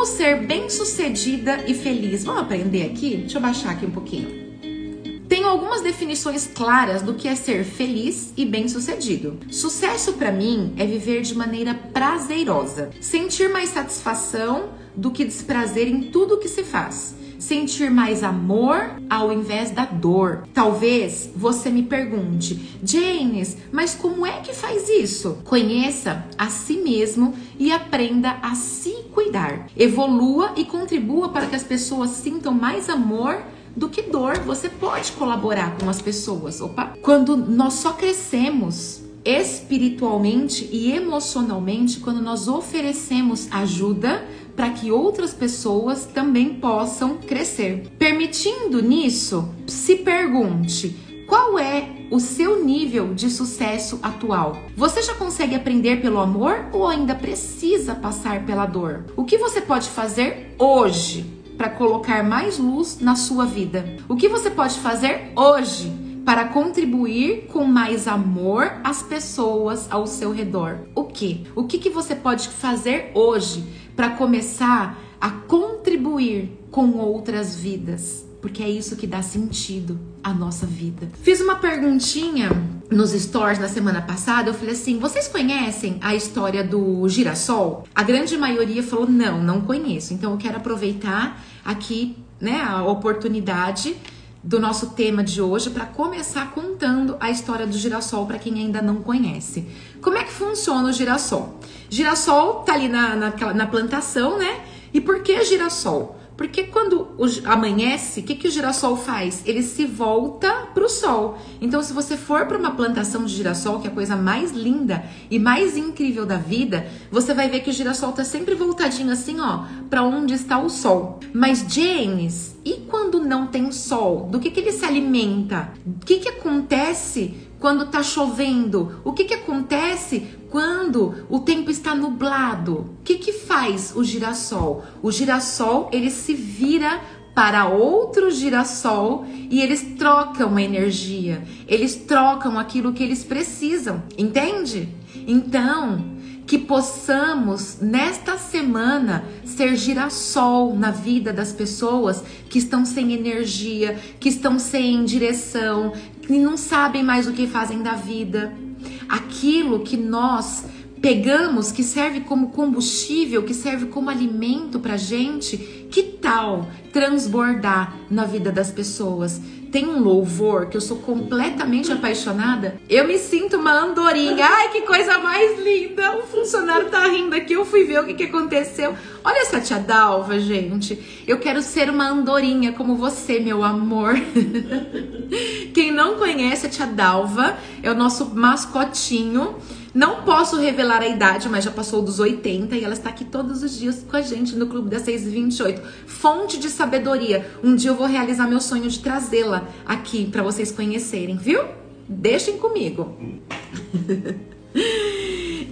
Como ser bem-sucedida e feliz? Vamos aprender aqui? Deixa eu baixar aqui um pouquinho. Tenho algumas definições claras do que é ser feliz e bem-sucedido. Sucesso para mim é viver de maneira prazerosa, sentir mais satisfação do que desprazer em tudo que se faz sentir mais amor ao invés da dor. Talvez você me pergunte, James, mas como é que faz isso? Conheça a si mesmo e aprenda a se cuidar. Evolua e contribua para que as pessoas sintam mais amor do que dor. Você pode colaborar com as pessoas. Opa! Quando nós só crescemos espiritualmente e emocionalmente quando nós oferecemos ajuda para que outras pessoas também possam crescer. Permitindo nisso, se pergunte: qual é o seu nível de sucesso atual? Você já consegue aprender pelo amor ou ainda precisa passar pela dor? O que você pode fazer hoje para colocar mais luz na sua vida? O que você pode fazer hoje para contribuir com mais amor às pessoas ao seu redor? O que? O que, que você pode fazer hoje para começar a contribuir com outras vidas? Porque é isso que dá sentido à nossa vida. Fiz uma perguntinha nos stories na semana passada, eu falei assim: vocês conhecem a história do girassol? A grande maioria falou: não, não conheço. Então eu quero aproveitar aqui né, a oportunidade do nosso tema de hoje para começar contando a história do girassol para quem ainda não conhece. Como é que funciona o girassol? Girassol tá ali na, na, na plantação, né? E por que girassol? Porque quando amanhece, o que, que o girassol faz? Ele se volta para o sol. Então, se você for para uma plantação de girassol, que é a coisa mais linda e mais incrível da vida, você vai ver que o girassol está sempre voltadinho assim, ó, para onde está o sol. Mas, James, e quando não tem sol? Do que, que ele se alimenta? O que, que acontece quando está chovendo? O que, que acontece quando o tempo está nublado, o que, que faz o girassol? O girassol ele se vira para outro girassol e eles trocam energia, eles trocam aquilo que eles precisam, entende? Então, que possamos nesta semana ser girassol na vida das pessoas que estão sem energia, que estão sem direção, que não sabem mais o que fazem da vida aquilo que nós pegamos, que serve como combustível, que serve como alimento para gente, que tal transbordar na vida das pessoas? Tem um louvor que eu sou completamente apaixonada. Eu me sinto uma andorinha. Ai, que coisa mais linda! O funcionário tá rindo aqui. Eu fui ver o que, que aconteceu. Olha essa tia Dalva, gente. Eu quero ser uma andorinha como você, meu amor. Quem não conhece a tia Dalva é o nosso mascotinho não posso revelar a idade, mas já passou dos 80 e ela está aqui todos os dias com a gente no Clube das 628. Fonte de sabedoria. Um dia eu vou realizar meu sonho de trazê-la aqui para vocês conhecerem, viu? Deixem comigo.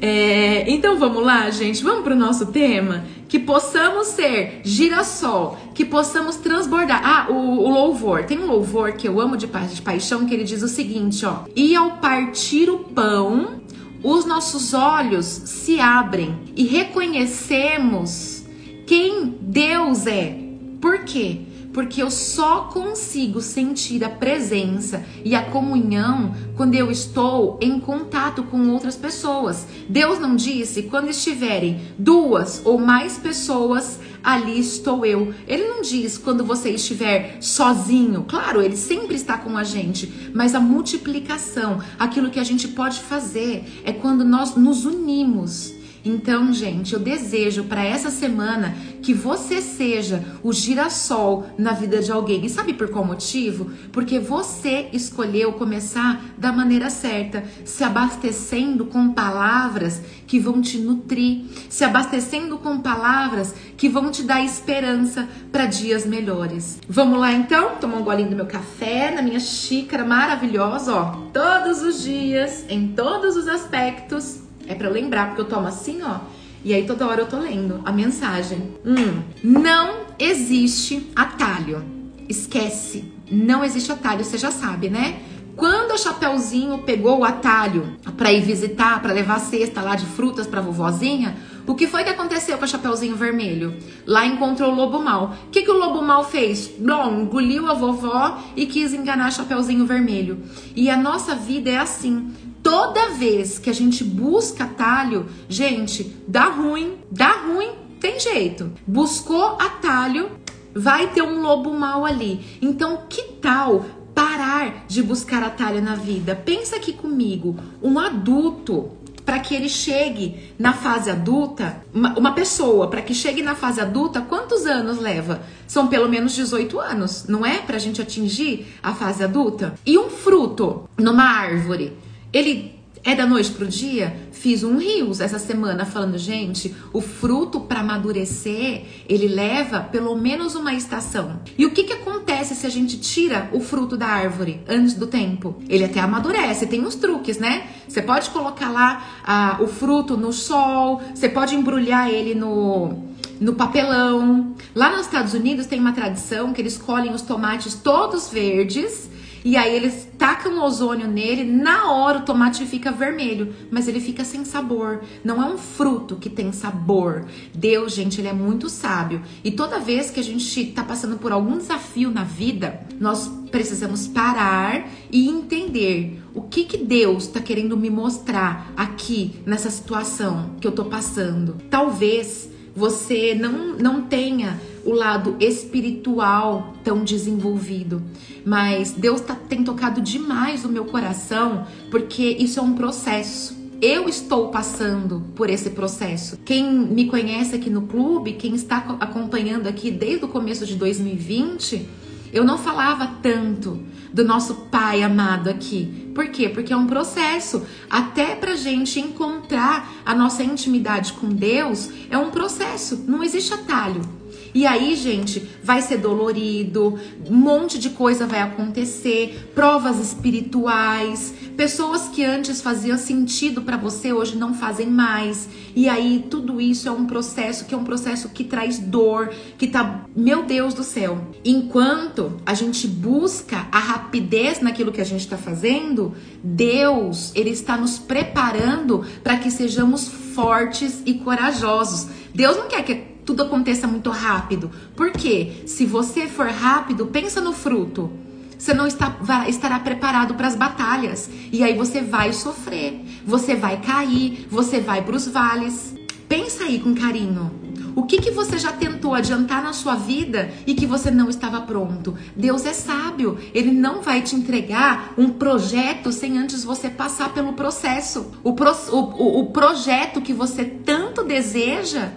É, então vamos lá, gente, vamos para o nosso tema? Que possamos ser girassol, que possamos transbordar. Ah, o, o, louvor. Tem um louvor que eu amo de, pa de paixão que ele diz o seguinte: ó. E ao partir o pão, os nossos olhos se abrem e reconhecemos quem Deus é. Por quê? Porque eu só consigo sentir a presença e a comunhão quando eu estou em contato com outras pessoas. Deus não disse quando estiverem duas ou mais pessoas ali estou eu. Ele não diz quando você estiver sozinho. Claro, ele sempre está com a gente, mas a multiplicação, aquilo que a gente pode fazer é quando nós nos unimos então, gente, eu desejo para essa semana que você seja o girassol na vida de alguém. E sabe por qual motivo? Porque você escolheu começar da maneira certa, se abastecendo com palavras que vão te nutrir, se abastecendo com palavras que vão te dar esperança para dias melhores. Vamos lá então? Tomar um golinho do meu café na minha xícara maravilhosa, ó. Todos os dias, em todos os aspectos é para lembrar, porque eu tomo assim, ó. E aí toda hora eu tô lendo a mensagem. Hum, não existe atalho. Esquece. Não existe atalho, você já sabe, né? Quando o Chapeuzinho pegou o atalho para ir visitar, para levar a cesta lá de frutas para vovozinha, O que foi que aconteceu com a Chapeuzinho Vermelho? Lá encontrou o lobo mal. O que, que o lobo mal fez? Bom, engoliu a vovó e quis enganar a Chapeuzinho Vermelho. E a nossa vida é assim. Toda vez que a gente busca atalho, gente, dá ruim, dá ruim, tem jeito. Buscou atalho, vai ter um lobo mal ali. Então, que tal parar de buscar atalho na vida? Pensa aqui comigo, um adulto para que ele chegue na fase adulta, uma, uma pessoa para que chegue na fase adulta, quantos anos leva? São pelo menos 18 anos, não é? Para a gente atingir a fase adulta. E um fruto numa árvore, ele é da noite pro dia? Fiz um rios essa semana falando, gente, o fruto para amadurecer, ele leva pelo menos uma estação. E o que que acontece se a gente tira o fruto da árvore antes do tempo? Ele até amadurece, tem uns truques, né? Você pode colocar lá ah, o fruto no sol, você pode embrulhar ele no no papelão. Lá nos Estados Unidos tem uma tradição que eles colhem os tomates todos verdes e aí eles tacam ozônio nele, na hora o tomate fica vermelho, mas ele fica sem sabor. Não é um fruto que tem sabor. Deus, gente, ele é muito sábio. E toda vez que a gente tá passando por algum desafio na vida, nós precisamos parar e entender o que que Deus está querendo me mostrar aqui nessa situação que eu tô passando. Talvez você não, não tenha o lado espiritual tão desenvolvido. Mas Deus tá, tem tocado demais o meu coração, porque isso é um processo. Eu estou passando por esse processo. Quem me conhece aqui no clube, quem está acompanhando aqui desde o começo de 2020, eu não falava tanto do nosso Pai amado aqui. Por quê? Porque é um processo. Até pra gente encontrar a nossa intimidade com Deus, é um processo. Não existe atalho. E aí, gente, vai ser dolorido, um monte de coisa vai acontecer, provas espirituais, pessoas que antes faziam sentido para você hoje não fazem mais. E aí tudo isso é um processo que é um processo que traz dor, que tá, meu Deus do céu. Enquanto a gente busca a rapidez naquilo que a gente está fazendo, Deus, ele está nos preparando para que sejamos fortes e corajosos. Deus não quer que tudo aconteça muito rápido. Porque se você for rápido, pensa no fruto. Você não está, vai, estará preparado para as batalhas. E aí você vai sofrer. Você vai cair. Você vai para os vales. Pensa aí com carinho. O que, que você já tentou adiantar na sua vida e que você não estava pronto? Deus é sábio, ele não vai te entregar um projeto sem antes você passar pelo processo. O, pro, o, o projeto que você tanto deseja,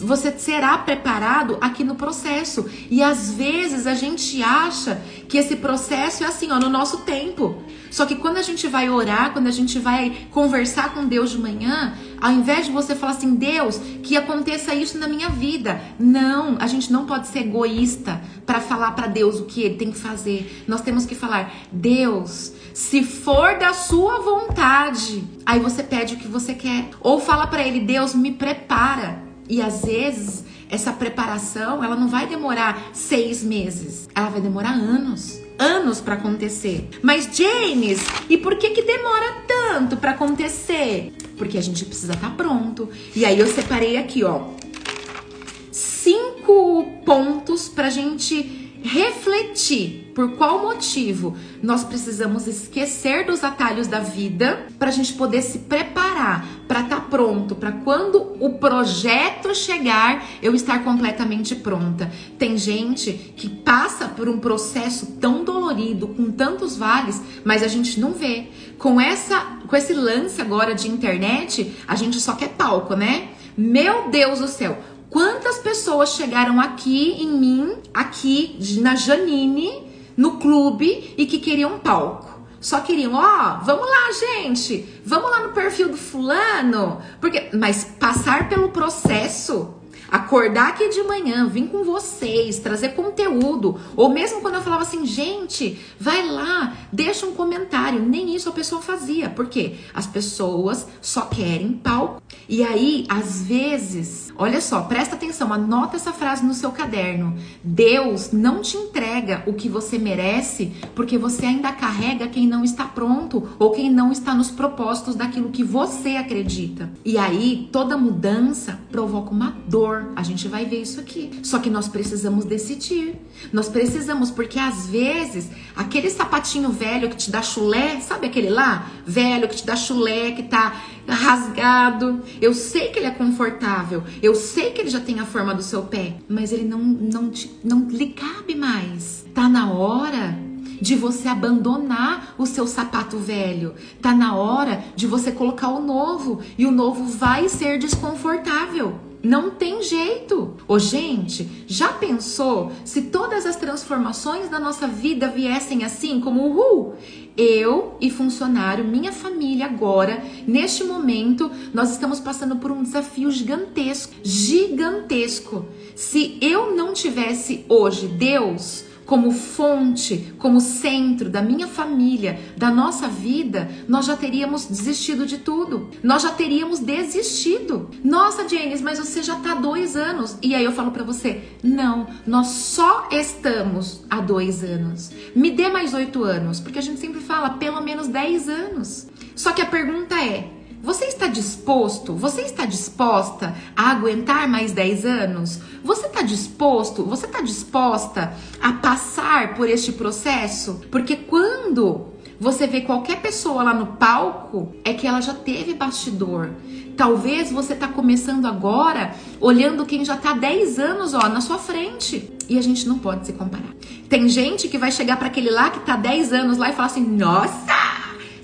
você será preparado aqui no processo. E às vezes a gente acha que esse processo é assim, ó, no nosso tempo. Só que quando a gente vai orar, quando a gente vai conversar com Deus de manhã, ao invés de você falar assim, Deus, que aconteça isso na minha vida. Não, a gente não pode ser egoísta para falar para Deus o que ele tem que fazer. Nós temos que falar, Deus, se for da sua vontade, aí você pede o que você quer. Ou fala para ele, Deus, me prepara. E às vezes essa preparação ela não vai demorar seis meses, ela vai demorar anos. Anos para acontecer. Mas James, e por que que demora tanto para acontecer? Porque a gente precisa estar tá pronto. E aí eu separei aqui, ó, cinco pontos pra gente refletir por qual motivo nós precisamos esquecer dos atalhos da vida para a gente poder se preparar para estar tá pronto, para quando o projeto chegar, eu estar completamente pronta. Tem gente que passa por um processo tão dolorido, com tantos vales, mas a gente não vê. Com essa com esse lance agora de internet, a gente só quer palco, né? Meu Deus do céu, Quantas pessoas chegaram aqui em mim, aqui na Janine, no clube e que queriam palco? Só queriam, ó, oh, vamos lá, gente, vamos lá no perfil do fulano, porque, mas passar pelo processo acordar aqui de manhã, vir com vocês, trazer conteúdo, ou mesmo quando eu falava assim, gente, vai lá, deixa um comentário, nem isso a pessoa fazia. Por quê? As pessoas só querem palco. E aí, às vezes, olha só, presta atenção, anota essa frase no seu caderno. Deus não te entrega o que você merece porque você ainda carrega quem não está pronto ou quem não está nos propósitos daquilo que você acredita. E aí, toda mudança provoca uma dor. A gente vai ver isso aqui. Só que nós precisamos decidir. Nós precisamos, porque às vezes, aquele sapatinho velho que te dá chulé, sabe aquele lá? Velho que te dá chulé, que tá rasgado. Eu sei que ele é confortável. Eu sei que ele já tem a forma do seu pé, mas ele não não te, não lhe cabe mais. Tá na hora de você abandonar o seu sapato velho. Tá na hora de você colocar o novo e o novo vai ser desconfortável. Não tem jeito. Ô, gente, já pensou se todas as transformações da nossa vida viessem assim, como uhul? Eu e funcionário, minha família agora, neste momento, nós estamos passando por um desafio gigantesco. Gigantesco. Se eu não tivesse hoje Deus, como fonte, como centro da minha família, da nossa vida, nós já teríamos desistido de tudo. Nós já teríamos desistido. Nossa, James, mas você já tá há dois anos. E aí eu falo para você: não, nós só estamos há dois anos. Me dê mais oito anos, porque a gente sempre fala pelo menos dez anos. Só que a pergunta é: você está disposto? Você está disposta a aguentar mais 10 anos? Você está disposto? Você está disposta a passar por este processo? Porque quando você vê qualquer pessoa lá no palco, é que ela já teve bastidor. Talvez você está começando agora olhando quem já está 10 anos ó, na sua frente. E a gente não pode se comparar. Tem gente que vai chegar para aquele lá que está 10 anos lá e falar assim: nossa!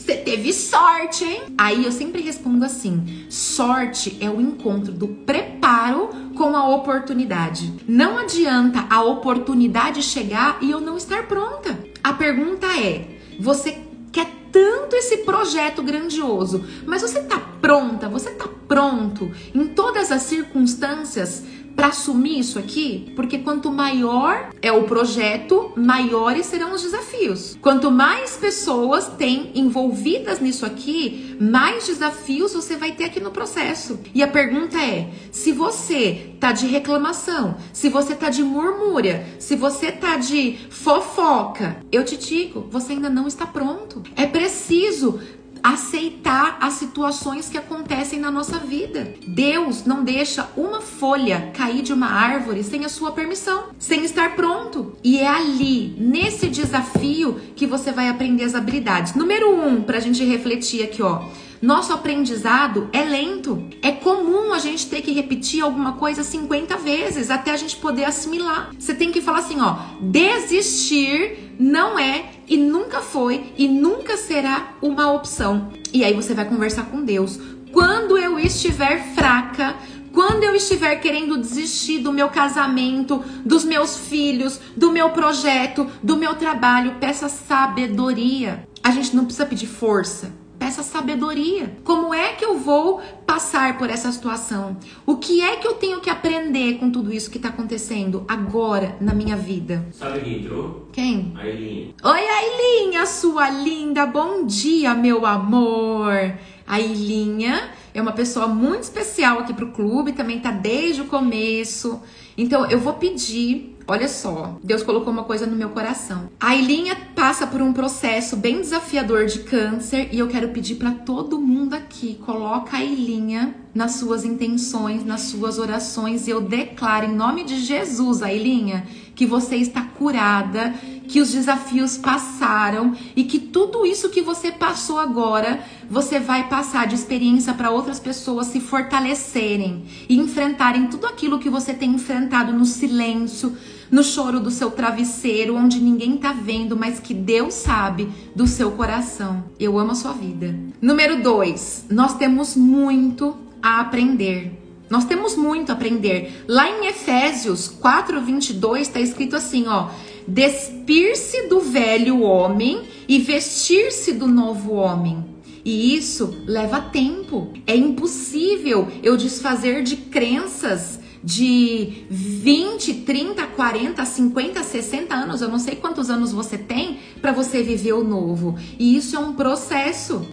Você teve sorte, hein? Aí eu sempre respondo assim: sorte é o encontro do preparo com a oportunidade. Não adianta a oportunidade chegar e eu não estar pronta. A pergunta é: você quer tanto esse projeto grandioso, mas você tá pronta? Você tá pronto em todas as circunstâncias para assumir isso aqui, porque quanto maior é o projeto, maiores serão os desafios. Quanto mais pessoas tem envolvidas nisso aqui, mais desafios você vai ter aqui no processo. E a pergunta é: se você tá de reclamação, se você tá de murmúria, se você tá de fofoca, eu te digo, você ainda não está pronto. É preciso aceitar as situações que acontecem na nossa vida. Deus não deixa uma folha cair de uma árvore sem a sua permissão, sem estar pronto. E é ali, nesse desafio, que você vai aprender as habilidades. Número um, para a gente refletir aqui, ó. Nosso aprendizado é lento. É comum a gente ter que repetir alguma coisa 50 vezes até a gente poder assimilar. Você tem que falar assim, ó, desistir não é e nunca foi e nunca será uma opção. E aí você vai conversar com Deus. Quando eu estiver fraca, quando eu estiver querendo desistir do meu casamento, dos meus filhos, do meu projeto, do meu trabalho, peça sabedoria. A gente não precisa pedir força peça sabedoria. Como é que eu vou passar por essa situação? O que é que eu tenho que aprender com tudo isso que está acontecendo agora na minha vida? Sabe quem entrou? Quem? A Elinha. Oi, Ailinha, sua linda. Bom dia, meu amor. A Ilinha é uma pessoa muito especial aqui pro clube, também tá desde o começo. Então eu vou pedir Olha só, Deus colocou uma coisa no meu coração. A Ailinha passa por um processo bem desafiador de câncer e eu quero pedir para todo mundo aqui, coloca a Ailinha nas suas intenções, nas suas orações e eu declaro em nome de Jesus, Ailinha, que você está curada, que os desafios passaram e que tudo isso que você passou agora, você vai passar de experiência para outras pessoas se fortalecerem e enfrentarem tudo aquilo que você tem enfrentado no silêncio, no choro do seu travesseiro, onde ninguém tá vendo, mas que Deus sabe do seu coração. Eu amo a sua vida. Número 2, nós temos muito a aprender. Nós temos muito a aprender. Lá em Efésios 4:22 está escrito assim, ó: despir-se do velho homem e vestir-se do novo homem. E isso leva tempo. É impossível eu desfazer de crenças de 20, 30, 40, 50, 60 anos, eu não sei quantos anos você tem para você viver o novo. E isso é um processo.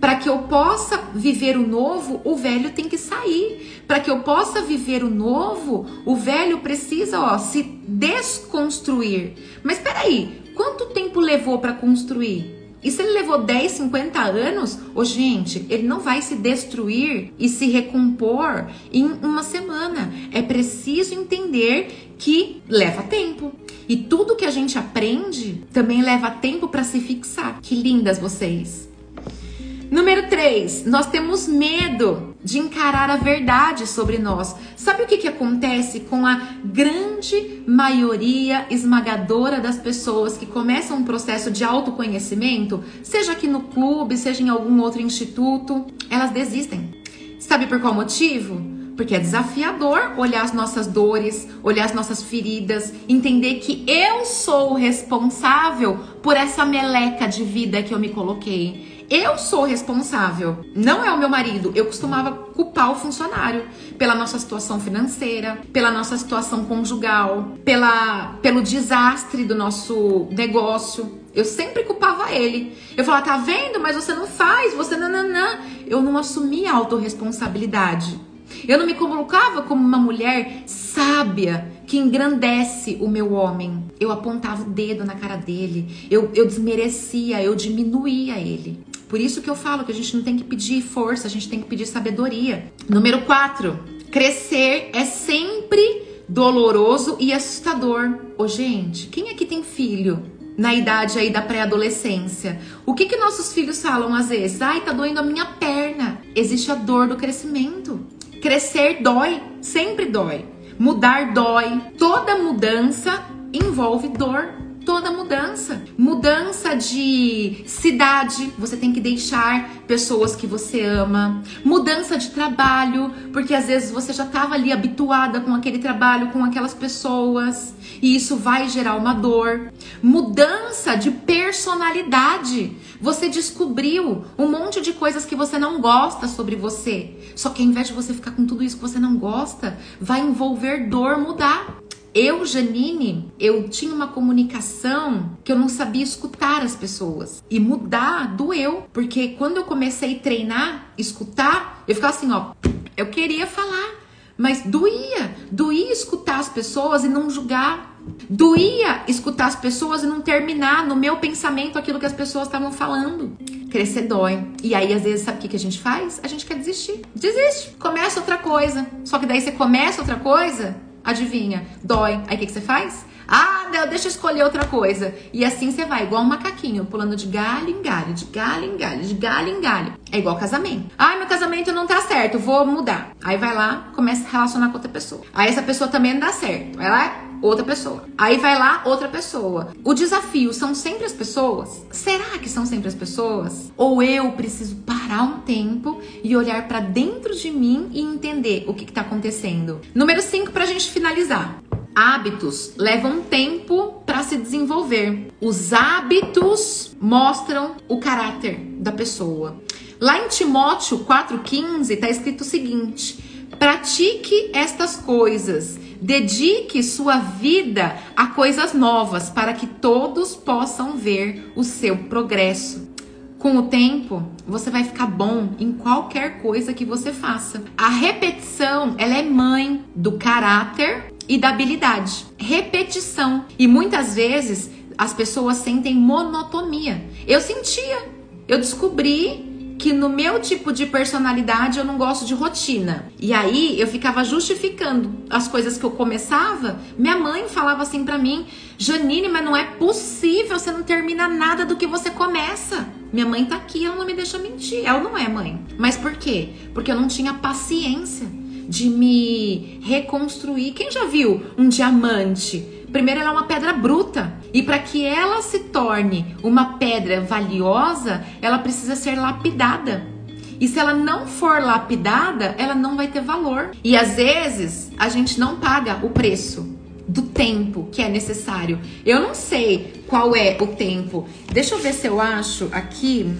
Para que eu possa viver o novo, o velho tem que sair. Para que eu possa viver o novo, o velho precisa, ó, se desconstruir. Mas peraí, quanto tempo levou para construir? E se ele levou 10, 50 anos, ô gente, ele não vai se destruir e se recompor em uma semana. É preciso entender que leva tempo. E tudo que a gente aprende também leva tempo para se fixar. Que lindas vocês! Número 3, nós temos medo de encarar a verdade sobre nós. Sabe o que, que acontece com a grande maioria esmagadora das pessoas que começam um processo de autoconhecimento, seja aqui no clube, seja em algum outro instituto? Elas desistem. Sabe por qual motivo? Porque é desafiador olhar as nossas dores, olhar as nossas feridas, entender que eu sou o responsável por essa meleca de vida que eu me coloquei eu sou responsável, não é o meu marido. Eu costumava culpar o funcionário pela nossa situação financeira, pela nossa situação conjugal, pela, pelo desastre do nosso negócio. Eu sempre culpava ele. Eu falava, tá vendo? Mas você não faz, você nananã. Eu não assumia a autorresponsabilidade. Eu não me colocava como uma mulher sábia que engrandece o meu homem. Eu apontava o dedo na cara dele, eu, eu desmerecia, eu diminuía ele. Por isso que eu falo que a gente não tem que pedir força, a gente tem que pedir sabedoria. Número 4. Crescer é sempre doloroso e assustador. Ô, gente, quem aqui tem filho na idade aí da pré-adolescência? O que que nossos filhos falam às vezes? Ai, tá doendo a minha perna. Existe a dor do crescimento. Crescer dói, sempre dói. Mudar dói. Toda mudança envolve dor toda mudança. Mudança de cidade, você tem que deixar pessoas que você ama. Mudança de trabalho, porque às vezes você já estava ali habituada com aquele trabalho, com aquelas pessoas, e isso vai gerar uma dor. Mudança de personalidade. Você descobriu um monte de coisas que você não gosta sobre você. Só que ao invés de você ficar com tudo isso que você não gosta, vai envolver dor mudar. Eu, Janine, eu tinha uma comunicação que eu não sabia escutar as pessoas. E mudar doeu, porque quando eu comecei a treinar, escutar, eu ficava assim, ó, eu queria falar, mas doía, doía escutar as pessoas e não julgar. Doía escutar as pessoas e não terminar no meu pensamento aquilo que as pessoas estavam falando. Crescer dói. E aí, às vezes, sabe o que a gente faz? A gente quer desistir. Desiste. Começa outra coisa. Só que daí você começa outra coisa, Adivinha? Dói. Aí o que, que você faz? Ah, não, deixa eu escolher outra coisa. E assim você vai, igual um macaquinho, pulando de galho em galho, de galho em galho, de galho em galho. É igual casamento. Ah, meu casamento não tá certo, vou mudar. Aí vai lá, começa a relacionar com outra pessoa. Aí essa pessoa também não dá certo. Vai lá, outra pessoa. Aí vai lá outra pessoa. O desafio são sempre as pessoas? Será que são sempre as pessoas? Ou eu preciso parar um tempo e olhar para dentro de mim e entender o que está acontecendo? Número 5 para a gente finalizar. Hábitos levam tempo para se desenvolver. Os hábitos mostram o caráter da pessoa. Lá em Timóteo 4,15 está escrito o seguinte: pratique estas coisas Dedique sua vida a coisas novas para que todos possam ver o seu progresso. Com o tempo, você vai ficar bom em qualquer coisa que você faça. A repetição, ela é mãe do caráter e da habilidade. Repetição. E muitas vezes as pessoas sentem monotonia. Eu sentia. Eu descobri que no meu tipo de personalidade eu não gosto de rotina. E aí eu ficava justificando as coisas que eu começava. Minha mãe falava assim para mim: Janine, mas não é possível, você não termina nada do que você começa. Minha mãe tá aqui, ela não me deixa mentir. Ela não é mãe. Mas por quê? Porque eu não tinha paciência de me reconstruir. Quem já viu um diamante? Primeiro, ela é uma pedra bruta. E para que ela se torne uma pedra valiosa, ela precisa ser lapidada. E se ela não for lapidada, ela não vai ter valor. E às vezes a gente não paga o preço do tempo que é necessário. Eu não sei qual é o tempo. Deixa eu ver se eu acho aqui.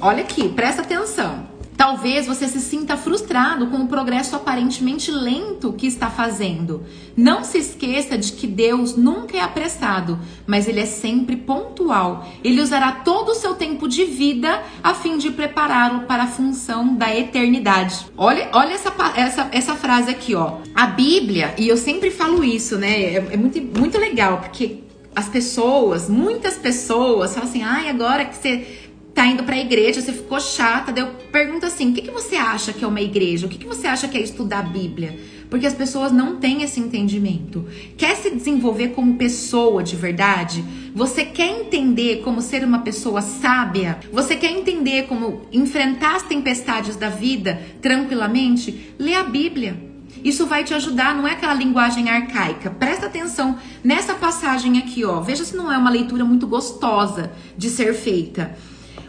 Olha aqui, presta atenção. Talvez você se sinta frustrado com o progresso aparentemente lento que está fazendo. Não se esqueça de que Deus nunca é apressado, mas ele é sempre pontual. Ele usará todo o seu tempo de vida a fim de prepará-lo para a função da eternidade. Olha, olha essa, essa, essa frase aqui, ó. A Bíblia, e eu sempre falo isso, né? É, é muito, muito legal, porque as pessoas, muitas pessoas, falam assim: ai, agora que você tá indo pra igreja, você ficou chata. Daí eu pergunto assim: o que, que você acha que é uma igreja? O que, que você acha que é estudar a Bíblia? Porque as pessoas não têm esse entendimento. Quer se desenvolver como pessoa de verdade? Você quer entender como ser uma pessoa sábia? Você quer entender como enfrentar as tempestades da vida tranquilamente? Lê a Bíblia. Isso vai te ajudar, não é aquela linguagem arcaica. Presta atenção nessa passagem aqui, ó. Veja se não é uma leitura muito gostosa de ser feita.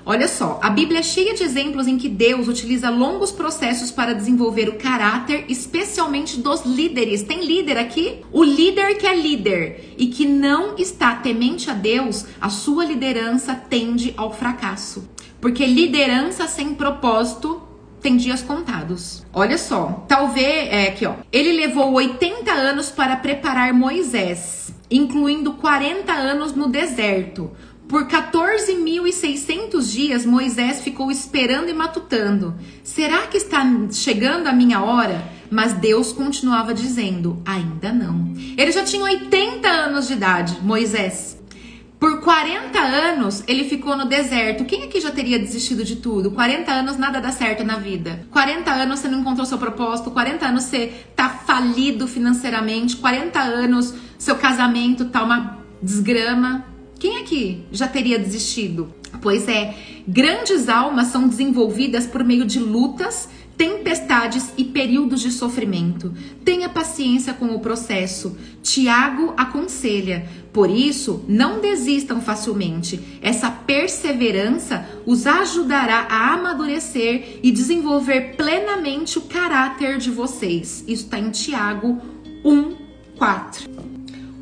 Olha só, a Bíblia é cheia de exemplos em que Deus utiliza longos processos para desenvolver o caráter, especialmente dos líderes. Tem líder aqui? O líder que é líder e que não está temente a Deus, a sua liderança tende ao fracasso. Porque liderança sem propósito tem dias contados. Olha só, talvez é aqui, ó. Ele levou 80 anos para preparar Moisés, incluindo 40 anos no deserto. Por 14.600 dias, Moisés ficou esperando e matutando. Será que está chegando a minha hora? Mas Deus continuava dizendo: ainda não. Ele já tinha 80 anos de idade, Moisés. Por 40 anos ele ficou no deserto. Quem aqui já teria desistido de tudo? 40 anos nada dá certo na vida. 40 anos você não encontrou seu propósito. 40 anos você tá falido financeiramente. 40 anos seu casamento tá uma desgrama. Quem aqui já teria desistido? Pois é, grandes almas são desenvolvidas por meio de lutas tempestades e períodos de sofrimento. Tenha paciência com o processo. Tiago aconselha: por isso, não desistam facilmente. Essa perseverança os ajudará a amadurecer e desenvolver plenamente o caráter de vocês. Isso está em Tiago 1, 4.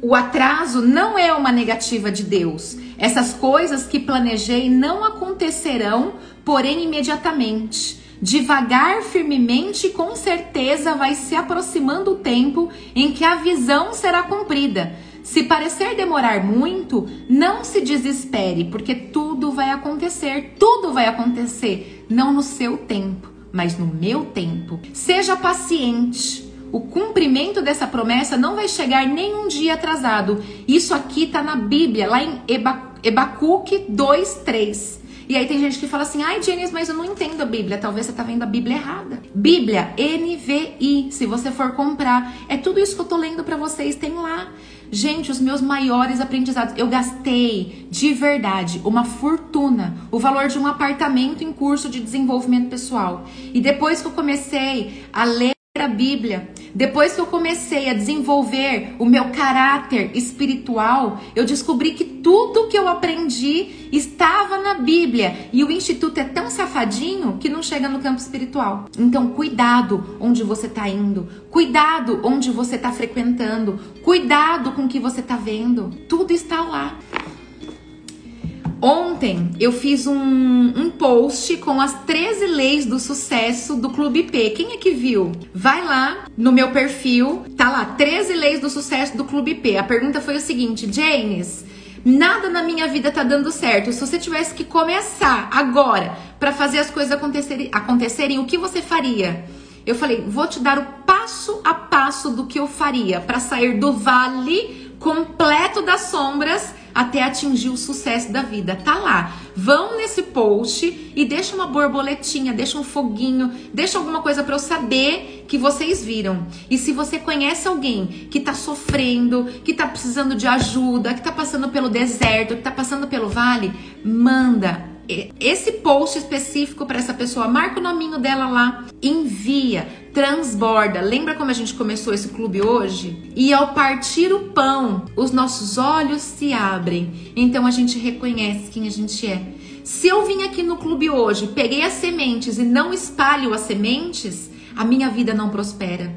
O atraso não é uma negativa de Deus. Essas coisas que planejei não acontecerão, porém imediatamente. Devagar, firmemente, com certeza vai se aproximando o tempo em que a visão será cumprida. Se parecer demorar muito, não se desespere, porque tudo vai acontecer, tudo vai acontecer, não no seu tempo, mas no meu tempo. Seja paciente. O cumprimento dessa promessa não vai chegar nem um dia atrasado. Isso aqui está na Bíblia, lá em Ebacuque 2:3. E aí tem gente que fala assim, ai, Janice, mas eu não entendo a Bíblia. Talvez você tá vendo a Bíblia errada. Bíblia, NVI, se você for comprar. É tudo isso que eu tô lendo para vocês, tem lá. Gente, os meus maiores aprendizados. Eu gastei de verdade uma fortuna, o valor de um apartamento em curso de desenvolvimento pessoal. E depois que eu comecei a ler a Bíblia. Depois que eu comecei a desenvolver o meu caráter espiritual, eu descobri que tudo que eu aprendi estava na Bíblia. E o instituto é tão safadinho que não chega no campo espiritual. Então, cuidado onde você está indo, cuidado onde você está frequentando, cuidado com o que você está vendo. Tudo está lá. Ontem eu fiz um, um, post com as 13 leis do sucesso do Clube P. Quem é que viu? Vai lá no meu perfil, tá lá, 13 leis do sucesso do Clube P. A pergunta foi o seguinte, Janes, nada na minha vida tá dando certo. Se você tivesse que começar agora para fazer as coisas acontecerem, acontecerem, o que você faria? Eu falei, vou te dar o passo a passo do que eu faria para sair do vale completo das sombras até atingir o sucesso da vida. Tá lá. Vão nesse post e deixa uma borboletinha, deixa um foguinho, deixa alguma coisa para eu saber que vocês viram. E se você conhece alguém que tá sofrendo, que tá precisando de ajuda, que tá passando pelo deserto, que tá passando pelo vale, manda esse post específico para essa pessoa, marca o nominho dela lá, envia, transborda. Lembra como a gente começou esse clube hoje? E ao partir o pão, os nossos olhos se abrem. Então a gente reconhece quem a gente é. Se eu vim aqui no clube hoje, peguei as sementes e não espalho as sementes, a minha vida não prospera.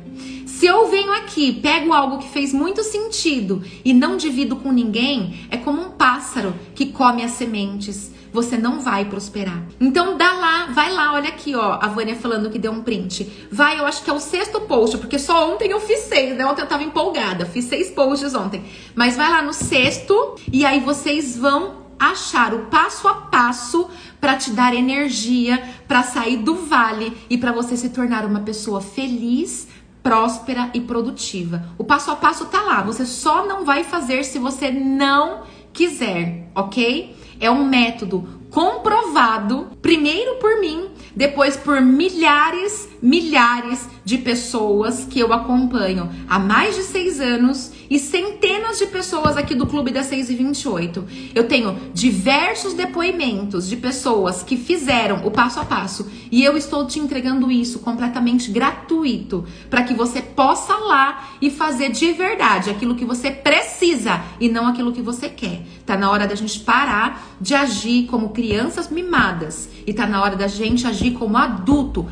Se eu venho aqui, pego algo que fez muito sentido e não divido com ninguém, é como um pássaro que come as sementes você não vai prosperar. Então dá lá, vai lá, olha aqui, ó, a Vânia falando que deu um print. Vai, eu acho que é o sexto post, porque só ontem eu fiz seis, né? Ontem eu tava empolgada, fiz seis posts ontem. Mas vai lá no sexto e aí vocês vão achar o passo a passo para te dar energia para sair do vale e para você se tornar uma pessoa feliz, próspera e produtiva. O passo a passo tá lá, você só não vai fazer se você não quiser, ok? É um método comprovado, primeiro por mim, depois por milhares, milhares de pessoas que eu acompanho há mais de seis anos e centenas de pessoas aqui do Clube das 6 e 28. Eu tenho diversos depoimentos de pessoas que fizeram o passo a passo e eu estou te entregando isso completamente gratuito para que você possa lá e fazer de verdade aquilo que você precisa e não aquilo que você quer. Tá na hora da gente parar de agir como crianças mimadas e tá na hora da gente agir como adulto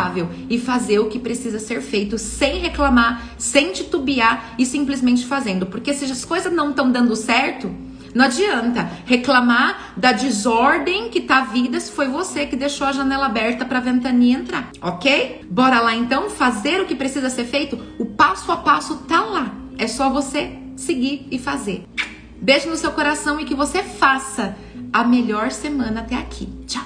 responsável e fazer o que precisa ser feito sem reclamar, sem titubear e simplesmente fazendo. Porque se as coisas não estão dando certo, não adianta reclamar da desordem que tá a vida se foi você que deixou a janela aberta para a ventania entrar, ok? Bora lá então fazer o que precisa ser feito. O passo a passo tá lá. É só você seguir e fazer. Beijo no seu coração e que você faça a melhor semana até aqui. Tchau.